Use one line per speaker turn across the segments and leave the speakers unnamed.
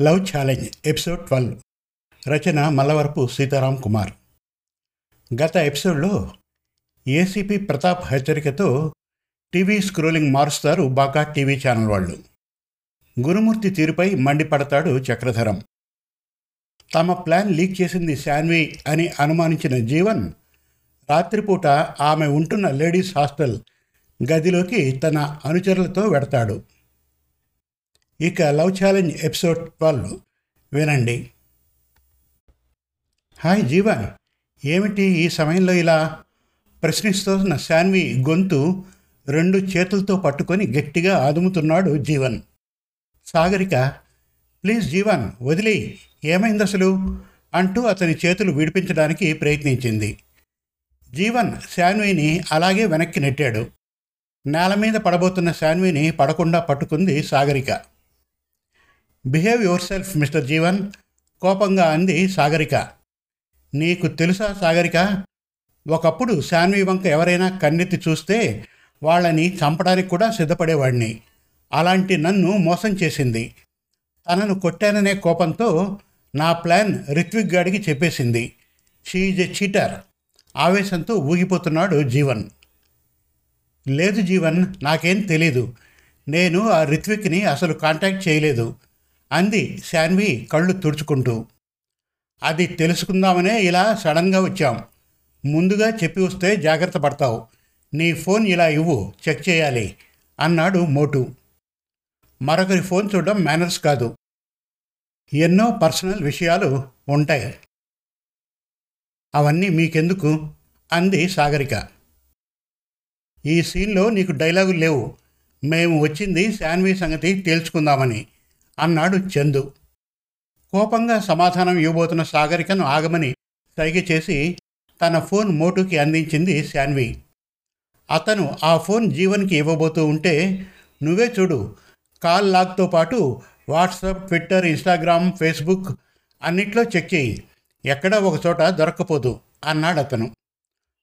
Love challenge episode twelve. Rachana Mallavarapu Seetharam Kumar. గత ఎపిసోడ్లో ACP Pratap హెచ్చరికతో టీవీ స్క్రోలింగ్ మారుస్తారు బాకా టీవీ ఛానల్ వాళ్ళు. గురుమూర్తి తీరుపై మండిపడతాడు చక్రధరం. తమ ప్లాన్ లీక్ చేసింది శాన్వి అని అనుమానించిన జీవన్ రాత్రిపూట ఆమె ఉంటున్న లేడీస్ హాస్టల్ గదిలోకి తన అనుచరులతో వెడతాడు. ఇక లవ్ ఛాలెంజ్ ఎపిసోడ్ ట్వెల్వ్ వినండి. హాయ్ జీవన్ ఏమిటి ఈ సమయంలో ఇలా ప్రశ్నిస్తున్న శాన్వి గొంతు రెండు చేతులతో పట్టుకొని గట్టిగా ఆదుముతున్నాడు జీవన్. సాగరిక ప్లీజ్ జీవన్ వదిలి ఏమైంది అసలు? అంటూ అతని చేతులు విడిపించడానికి ప్రయత్నించింది. జీవన్ శాన్విని అలాగే వెనక్కి నెట్టాడు. నేల మీద పడబోతున్న శాన్విని పడకుండా పట్టుకుంది Sagarika. Behave yourself mister Jeevan కోపంగా అంది సాగరిక. నీకు తెలుసా సాగరిక? ఒకప్పుడు శాన్వి వంక ఎవరైనా కన్నెత్తి చూస్తే వాళ్ళని చంపడానికి కూడా సిద్ధపడేవాడిని. అలాంటి నన్ను మోసం చేసింది. తనను కొట్టాననే కోపంతో నా ప్లాన్ రిత్విక్ గాడికి చెప్పేసింది. షీఈజ్ ఎ చీటర్ ఆవేశంతో ఊగిపోతున్నాడు జీవన్. లేదు జీవన్ నాకేం తెలీదు. నేను ఆ రిత్విక్ని అసలు కాంటాక్ట్ చేయలేదు. అంది శాన్వి కళ్ళు తుడుచుకుంటూ. అది తెలుసుకుందామనే ఇలా సడన్గా వచ్చాం. ముందుగా చెప్పి వస్తే జాగ్రత్త పడతావు. నీ ఫోన్ ఇలా ఇవ్వు చెక్ చేయాలి అన్నాడు మోటు. మరొకరి ఫోన్ చూడడం మేనర్స్ కాదు. ఎన్నో పర్సనల్ విషయాలు ఉంటాయి. అవన్నీ మీకెందుకు? అంది సాగరిక. ఈ సీన్లో నీకు డైలాగులు లేవు. మేము వచ్చింది శాన్వి సంగతి తేల్చుకుందామని. అన్నాడు చందు. కోపంగా సమాధానం ఇవ్వబోతున్న సాగరికను ఆగమని సైగ చేసి తన ఫోన్ మోటుకి అందించింది శాన్వి. అతను ఆ ఫోన్ జీవన్కి ఇవ్వబోతూ ఉంటే నువ్వే చూడు కాల్ లాగ్తో పాటు వాట్సాప్ ట్విట్టర్ ఇన్స్టాగ్రామ్ ఫేస్బుక్ అన్నిట్లో చెక్ చేయి. ఎక్కడా ఒక చోట దొరక్కపోదు అన్నాడు అతను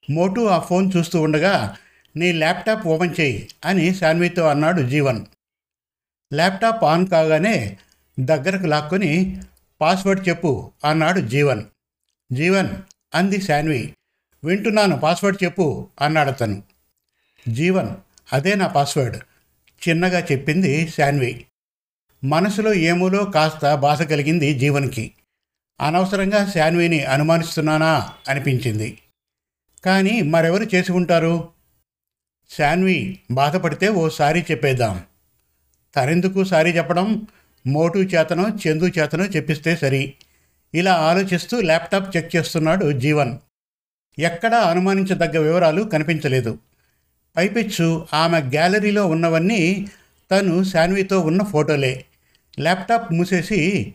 మోటు ఆ ఫోన్ చూస్తూ ఉండగా నీ ల్యాప్టాప్ ఓపెన్ చేయి అని శాన్వితో అన్నాడు జీవన్. ల్యాప్టాప్ ఆన్ కాగానే దగ్గరకు లాక్కొని పాస్వర్డ్ చెప్పు అన్నాడు జీవన్. జీవన్ అంది శాన్వి. వింటున్నాను పాస్వర్డ్ చెప్పు అన్నాడు అతను. జీవన్ అదే నా పాస్వర్డ్ చిన్నగా చెప్పింది శాన్వి. మనసులో ఏమూలో కాస్త బాధ కలిగింది జీవన్కి. అనవసరంగా శాన్విని అనుమానిస్తున్నానా అనిపించింది. కానీ మరెవరు చేసి ఉంటారు? శాన్వి బాధపడితే ఓసారి చెప్పేద్దాం. తనెందుకు సారీ చెప్పడం? మోటు చేతనో చందు చేతనో చెప్పిస్తే సరి. ఇలా ఆలోచిస్తూ ల్యాప్టాప్ చెక్ చేస్తున్నాడు జీవన్. ఎక్కడా అనుమానించదగ్గ వివరాలు కనిపించలేదు. పైపెచ్చు ఆమె గ్యాలరీలో ఉన్నవన్నీ తను శాన్వితో ఉన్న ఫోటోలే. ల్యాప్టాప్ మూసేసి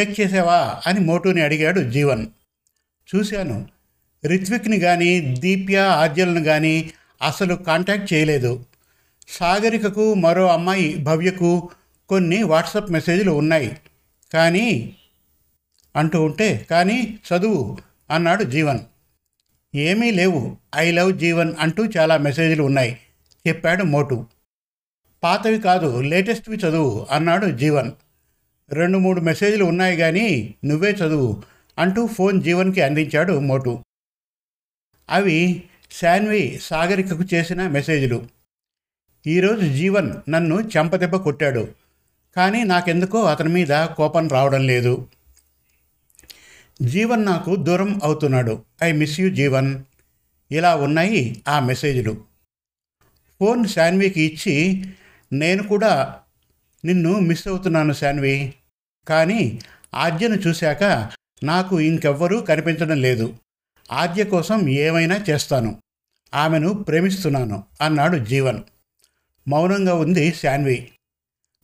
చెక్ చేసావా? అని మోటుని అడిగాడు జీవన్. చూశాను. రిత్విక్ని కానీ దీప్య ఆద్యలను కానీ అసలు కాంటాక్ట్ చేయలేదు. సాగరికకు మరో అమ్మాయి భవ్యకు కొన్ని వాట్సాప్ మెసేజ్లు ఉన్నాయి. కానీ అంటూ ఉంటే కానీ చదువు అన్నాడు జీవన్. ఏమీ లేవు. ఐ లవ్ జీవన్ అంటూ చాలా మెసేజ్లు ఉన్నాయి. చెప్పాడు మోటు. పాతవి కాదు లేటెస్ట్వి చదువు అన్నాడు జీవన్. రెండు మూడు మెసేజ్లు ఉన్నాయి కానీ నువ్వే చదువు అంటూ ఫోన్ జీవన్కి అందించాడు మోటు. అవి శాన్వి సాగరికకు చేసిన మెసేజ్లు. ఈరోజు జీవన్ నన్ను చెంపదెబ్బ కొట్టాడు. కానీ నాకెందుకో అతని మీద కోపం రావడం లేదు. జీవన్ నాకు దూరం అవుతున్నాడు. I miss you Jeevan. ఇలా ఉన్నాయి ఆ మెసేజ్లు. ఫోన్ శాన్వికి ఇచ్చి నేను కూడా నిన్ను మిస్ అవుతున్నాను శాన్వి. కానీ ఆద్యను చూశాక నాకు ఇంకెవ్వరూ కనిపించడం లేదు. ఆద్య కోసం ఏమైనా చేస్తాను. ఆమెను ప్రేమిస్తున్నాను అన్నాడు జీవన్. మౌనంగా ఉంది శాన్వి.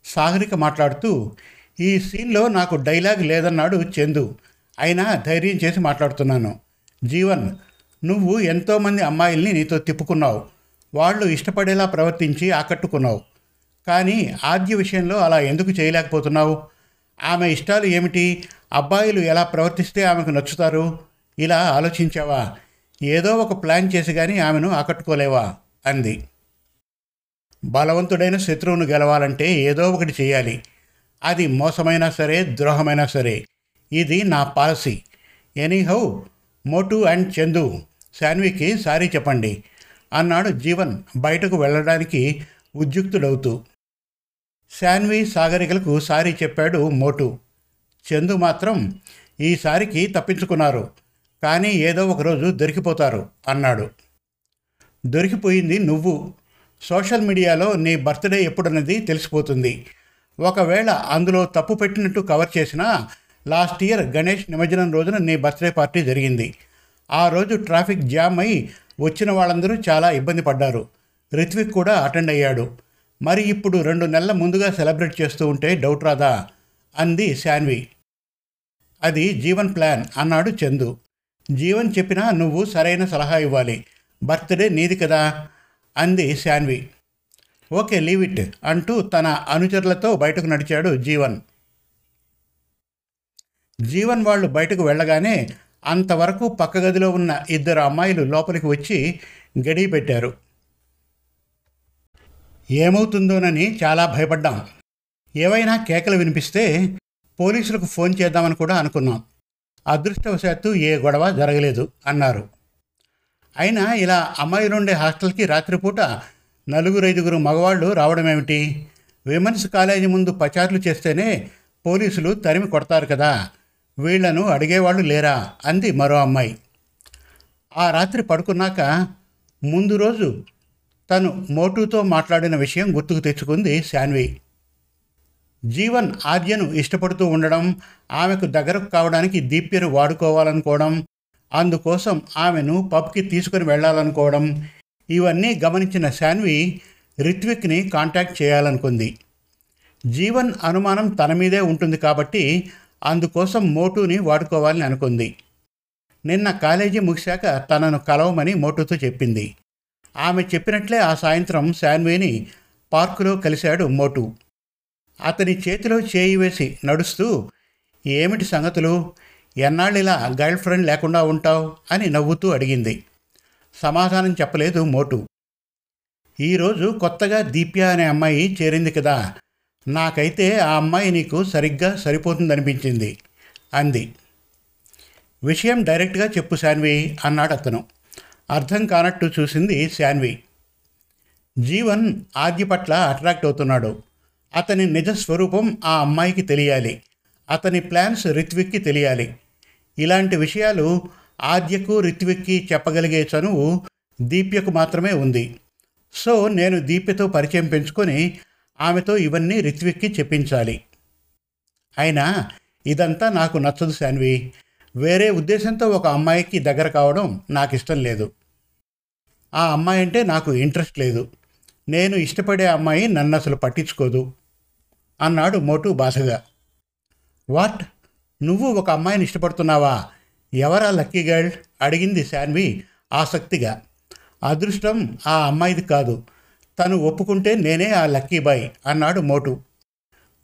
సాగరిక మాట్లాడుతూ ఈ సీన్లో నాకు డైలాగ్ లేదన్నాడు చందు. అయినా ధైర్యం చేసి మాట్లాడుతున్నాను. జీవన్ నువ్వు ఎంతోమంది అమ్మాయిల్ని నీతో తిప్పుకున్నావు. వాళ్ళు ఇష్టపడేలా ప్రవర్తించి ఆకట్టుకున్నావు. కానీ ఆద్య విషయంలో అలా ఎందుకు చేయలేకపోతున్నావు? ఆమె ఇష్టాలు ఏమిటి? అబ్బాయిలు ఎలా ప్రవర్తిస్తే ఆమెకు నచ్చుతారు? ఇలా ఆలోచించావా? ఏదో ఒక ప్లాన్ చేసి కానీ ఆమెను ఆకట్టుకోలేవా? అంది. బలవంతుడైన శత్రువును గెలవాలంటే ఏదో ఒకటి చేయాలి. అది మోసమైనా సరే ద్రోహమైనా సరే. ఇది నా policy. Anyhow Motu and Chandu శాన్వికి sorry చెప్పండి. అన్నాడు జీవన్ బయటకు వెళ్ళడానికి ఉద్యుక్తుడవుతూ. శాన్వి సాగరికలకు సారీ చెప్పాడు మోటు. చందు మాత్రం ఈసారికి తప్పించుకున్నారు. కానీ ఏదో ఒకరోజు దొరికిపోతారు అన్నాడు. దొరికిపోయింది నువ్వు. సోషల్ మీడియాలో నీ బర్త్డే ఎప్పుడన్నది తెలిసిపోతుంది. ఒకవేళ అందులో తప్పు పెట్టినట్టు కవర్ చేసిన లాస్ట్ ఇయర్ గణేష్ నిమజ్జనం రోజున నీ బర్త్డే పార్టీ జరిగింది. ఆ రోజు ట్రాఫిక్ జామ్ అయి వచ్చిన వాళ్ళందరూ చాలా ఇబ్బంది పడ్డారు. రిత్విక్ కూడా అటెండ్ అయ్యాడు. మరి ఇప్పుడు రెండు నెలల ముందుగా సెలబ్రేట్ చేస్తూ ఉంటే డౌట్ రాదా? అంది శాన్వి. అది జీవన్ ప్లాన్ అన్నాడు చందు. జీవన్ చెప్పినా నువ్వు సరైన సలహా ఇవ్వాలి. బర్త్డే నీది కదా. అంది శాన్వి. ఓకే లీవ్ ఇట్ అంటూ తన అనుచరులతో బయటకు నడిచాడు జీవన్. జీవన్ వాళ్ళు బయటకు వెళ్ళగానే అంతవరకు పక్క గదిలో ఉన్న ఇద్దరు అమ్మాయిలు లోపలికి వచ్చి గడియ పెట్టారు. ఏమవుతుందోనని చాలా భయపడ్డాం. ఏవైనా కేకలు వినిపిస్తే పోలీసులకు ఫోన్ చేద్దామని కూడా అనుకున్నాం. అదృష్టవశాత్తు ఏ గొడవ జరగలేదు అన్నారు. అయినా ఇలా అమ్మాయిలుండే హాస్టల్కి రాత్రిపూట నలుగురు ఐదుగురు మగవాళ్ళు రావడం ఏమిటి విమెన్స్ కాలేజీ ముందు పచారులు చేస్తేనే పోలీసులు తరిమి కొడతారు కదా. వీళ్ళను అడిగేవాళ్ళు లేరా? అంది మరో అమ్మాయి. ఆ రాత్రి పడుకున్నాక ముందు రోజు తను మోటుతో మాట్లాడిన విషయం గుర్తుకు తెచ్చుకుంది శాన్వి. జీవన్ ఆద్యను ఇష్టపడుతూ ఉండడం ఆమెకు దగ్గరకు కావడానికి దీప్యను వాడుకోవాలనుకోవడం అందుకోసం ఆమెను పబ్కి తీసుకుని వెళ్ళాలనుకోవడం ఇవన్నీ గమనించిన శాన్వి రిత్విక్ని కాంటాక్ట్ చేయాలనుకుంది. జీవన్ అనుమానం తన మీదే ఉంటుంది కాబట్టి అందుకోసం మోటుని వాడుకోవాలని అనుకుంది. నిన్న కాలేజీ ముగిశాక తనను కలవమని మోటుతో చెప్పింది. ఆమె చెప్పినట్లే ఆ సాయంత్రం శాన్విని పార్కులో కలిశాడు మోటు. అతని చేతిలో చేయి వేసి నడుస్తూ ఏమిటి సంగతులు? ఎన్నాళ్ళిలా గర్ల్ ఫ్రెండ్ లేకుండా ఉంటావు అని నవ్వుతూ అడిగింది. సమాధానం చెప్పలేదు మోటు. ఈరోజు కొత్తగా దీప్య అనే అమ్మాయి చేరింది కదా నాకైతే ఆ అమ్మాయి నీకు సరిగ్గా సరిపోతుందనిపించింది అంది. విషయం డైరెక్ట్గా చెప్పు శాన్వి అన్నాడు అతను. అర్థం కానట్టు చూసింది శాన్వి. జీవన్ ఆద్య పట్ల అట్రాక్ట్ అవుతున్నాడు. అతని నిజ స్వరూపం ఆ అమ్మాయికి తెలియాలి. అతని ప్లాన్స్ రిత్విక్కి తెలియాలి. ఇలాంటి విషయాలు ఆద్యకు రిత్విక్కి చెప్పగలిగే చనువు దీప్యకు మాత్రమే ఉంది. సో నేను దీప్యతో పరిచయం పెంచుకొని ఆమెతో ఇవన్నీ రిత్విక్కి చెప్పించాలి. అయినా ఇదంతా నాకు నచ్చదు శాన్వి. వేరే ఉద్దేశంతో ఒక అమ్మాయికి దగ్గర కావడం నాకు ఇష్టం లేదు. ఆ అమ్మాయి అంటే నాకు ఇంట్రెస్ట్ లేదు. నేను ఇష్టపడే అమ్మాయి నన్ను అసలు పట్టించుకోదు. అన్నాడు మోటు బాధగా వాట్? నువ్వు ఒక అమ్మాయిని ఇష్టపడుతున్నావా? ఎవరా లక్కీ గర్ల్? అడిగింది శాన్వి ఆసక్తిగా. అదృష్టం ఆ అమ్మాయిది కాదు. తను ఒప్పుకుంటే నేనే ఆ లక్కీ బాయ్ అన్నాడు మోటు.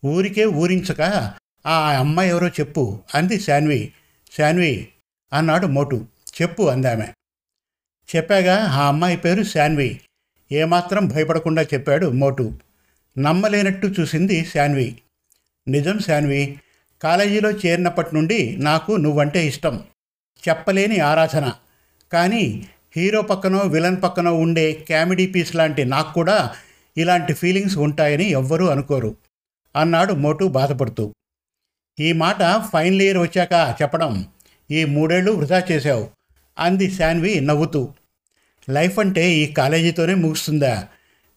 ఊరికే ఊరించక ఆ అమ్మాయి ఎవరో చెప్పు అంది శాన్వి. శాన్వి అన్నాడు మోటు. చెప్పు అందామె. చెప్పాగా ఆ అమ్మాయి పేరు శాన్వి. ఏమాత్రం భయపడకుండా చెప్పాడు మోటు. నమ్మలేనట్టు చూసింది శాన్వి. నిజం శాన్వి కాలేజీలో చేరినప్పటి నుండి నాకు నువ్వంటే ఇష్టం. చెప్పలేని ఆరాధన. కానీ హీరో పక్కనో విలన్ పక్కనో ఉండే కామెడీ పీస్ లాంటి నాకు కూడా ఇలాంటి ఫీలింగ్స్ ఉంటాయని ఎవ్వరూ అనుకోరు. అన్నాడు మోటు బాధపడుతూ. ఈ మాట ఫైనల్ ఇయర్ వచ్చాక చెప్పడం ఈ మూడేళ్ళు వృధా చేశావు అంది శాన్వి నవ్వుతూ. లైఫ్ అంటే ఈ కాలేజీతోనే ముగుస్తుందా?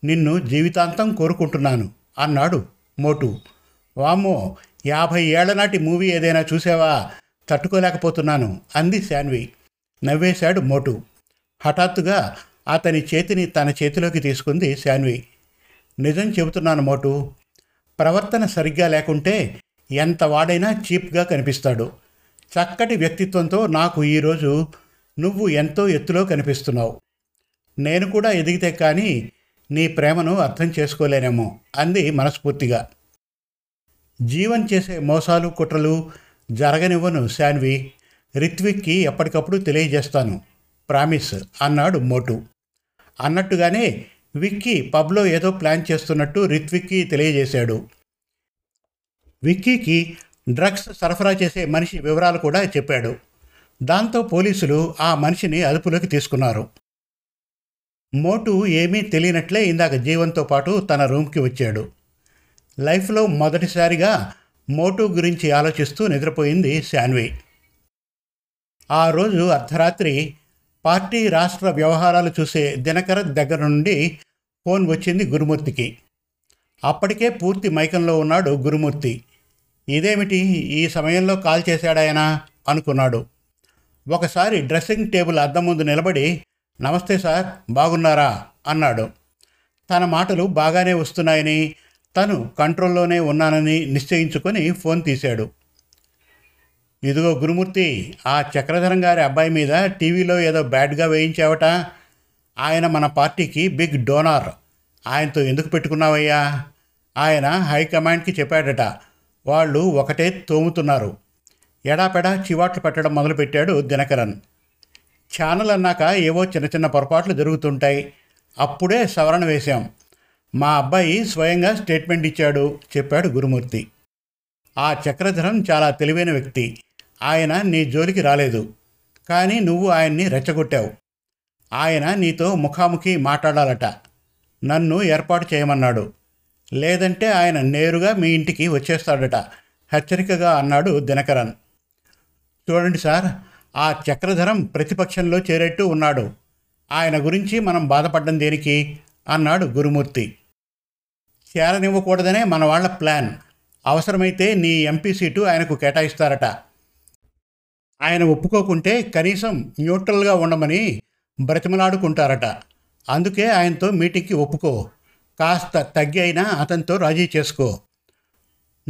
నిన్ను జీవితాంతం కోరుకుంటున్నాను అన్నాడు మోటు. వామ్మో యాభై ఏళ్ళ నాటి మూవీ ఏదైనా చూసావా? తట్టుకోలేకపోతున్నాను అంది శాన్వి. నవ్వేశాడు మోటు. హఠాత్తుగా అతని చేతిని తన చేతిలోకి తీసుకుంది శాన్వి. నిజం చెబుతున్నాను మోటు. ప్రవర్తన సరిగ్గా లేకుంటే ఎంత వాడైనా చీప్గా కనిపిస్తాడు. చక్కటి వ్యక్తిత్వంతో నాకు ఈరోజు నువ్వు ఎంతో ఎత్తులో కనిపిస్తున్నావు. నేను కూడా ఎదిగితే కానీ నీ ప్రేమను అర్థం చేసుకోలేనేమో అంది మనస్ఫూర్తిగా. జీవన్ చేసే మోసాలు కుట్రలు జరగనివ్వను శాన్వి. రిత్విక్కి ఎప్పటికప్పుడు తెలియజేస్తాను. ప్రామిస్ అన్నాడు మోటు. అన్నట్టుగానే విక్కీ పబ్లో ఏదో ప్లాన్ చేస్తున్నట్టు రిత్విక్కి తెలియజేశాడు. విక్కీకి డ్రగ్స్ సరఫరా చేసే మనిషి వివరాలు కూడా చెప్పాడు. దాంతో పోలీసులు ఆ మనిషిని అదుపులోకి తీసుకున్నారు. మోటు ఏమీ తెలియనట్లే ఇందాక జీవంతో పాటు తన రూమ్కి వచ్చాడు. లైఫ్లో మొదటిసారిగా మోటు గురించి ఆలోచిస్తూ నిద్రపోయింది శాన్వి. ఆ రోజు అర్ధరాత్రి పార్టీ రాష్ట్ర వ్యవహారాలు చూసే దినకర దగ్గర నుండి ఫోన్ వచ్చింది గురుమూర్తికి. అప్పటికే పూర్తి మైకంలో ఉన్నాడు గురుమూర్తి. ఇదేమిటి? ఈ సమయంలో కాల్ చేశాడాయనా అనుకున్నాడు. ఒకసారి డ్రెస్సింగ్ టేబుల్ అద్దం ముందు నిలబడి నమస్తే సార్ బాగున్నారా? అన్నాడు. తన మాటలు బాగానే వస్తున్నాయని తను కంట్రోల్లోనే ఉన్నానని నిశ్చయించుకొని ఫోన్ తీశాడు. ఇదిగో గురుమూర్తి ఆ చక్రధరం గారి అబ్బాయి మీద టీవీలో ఏదో బ్యాడ్గా వేయించావట. ఆయన మన పార్టీకి బిగ్ డోనార్. ఆయనతో ఎందుకు పెట్టుకున్నావయ్యా? ఆయన హైకమాండ్కి చెప్పాడట. వాళ్ళు ఒకటే తోముతున్నారు. ఎడాపెడా చివాట్లు పెట్టడం మొదలుపెట్టాడు దినకరన్. ఛానల్ అన్నాక ఏవో చిన్న చిన్న పొరపాట్లు జరుగుతుంటాయి. అప్పుడే సవరణ వేశాం. మా అబ్బాయి స్వయంగా స్టేట్మెంట్ ఇచ్చాడు చెప్పాడు గురుమూర్తి. ఆ చక్రధరం చాలా తెలివైన వ్యక్తి. ఆయన నీ జోలికి రాలేదు. కానీ నువ్వు ఆయన్ని రెచ్చగొట్టావు. ఆయన నీతో ముఖాముఖి మాట్లాడాలట. నన్ను ఏర్పాటు చేయమన్నాడు. లేదంటే ఆయన నేరుగా మీ ఇంటికి వచ్చేస్తాడట. హెచ్చరికగా అన్నాడు దినకరన్. చూడండి సార్ ఆ చక్రధరం ప్రతిపక్షంలో చేరేట్టు ఉన్నాడు. ఆయన గురించి మనం బాధపడ్డం దేనికి? అన్నాడు గురుమూర్తి. చేరనివ్వకూడదనే మన వాళ్ళ ప్లాన్. అవసరమైతే నీ ఎంపీ సీటు ఆయనకు కేటాయిస్తారట. ఆయన ఒప్పుకోకుంటే కనీసం న్యూట్రల్గా ఉండమని బ్రతిమలాడుకుంటారట. అందుకే ఆయనతో మీటింగ్కి ఒప్పుకో. కాస్త తగ్గి అయినా అతనితో రాజీ చేసుకో.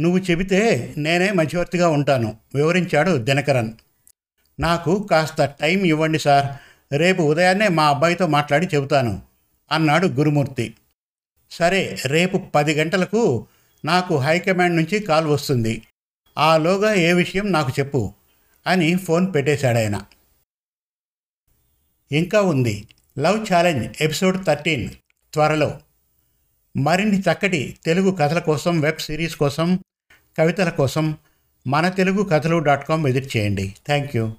నువ్వు చెబితే నేనే మధ్యవర్తిగా ఉంటాను వివరించాడు దినకరన్. నాకు కాస్త టైం ఇవ్వండి సార్. రేపు ఉదయాన్నే మా అబ్బాయితో మాట్లాడి చెబుతాను అన్నాడు గురుమూర్తి. సరే రేపు పది గంటలకు నాకు హైకమాండ్ నుంచి కాల్ వస్తుంది. ఆలోగా ఏ విషయం నాకు చెప్పు అని ఫోన్ పెట్టేశాడాయన. ఇంకా ఉంది. లవ్ ఛాలెంజ్ ఎపిసోడ్ థర్టీన్ త్వరలో. మరిన్ని చక్కటి తెలుగు కథల కోసం వెబ్ సిరీస్ కోసం కవితల కోసం మన తెలుగు కథలు డాట్ కామ్ విజిట్ చేయండి. Thank you.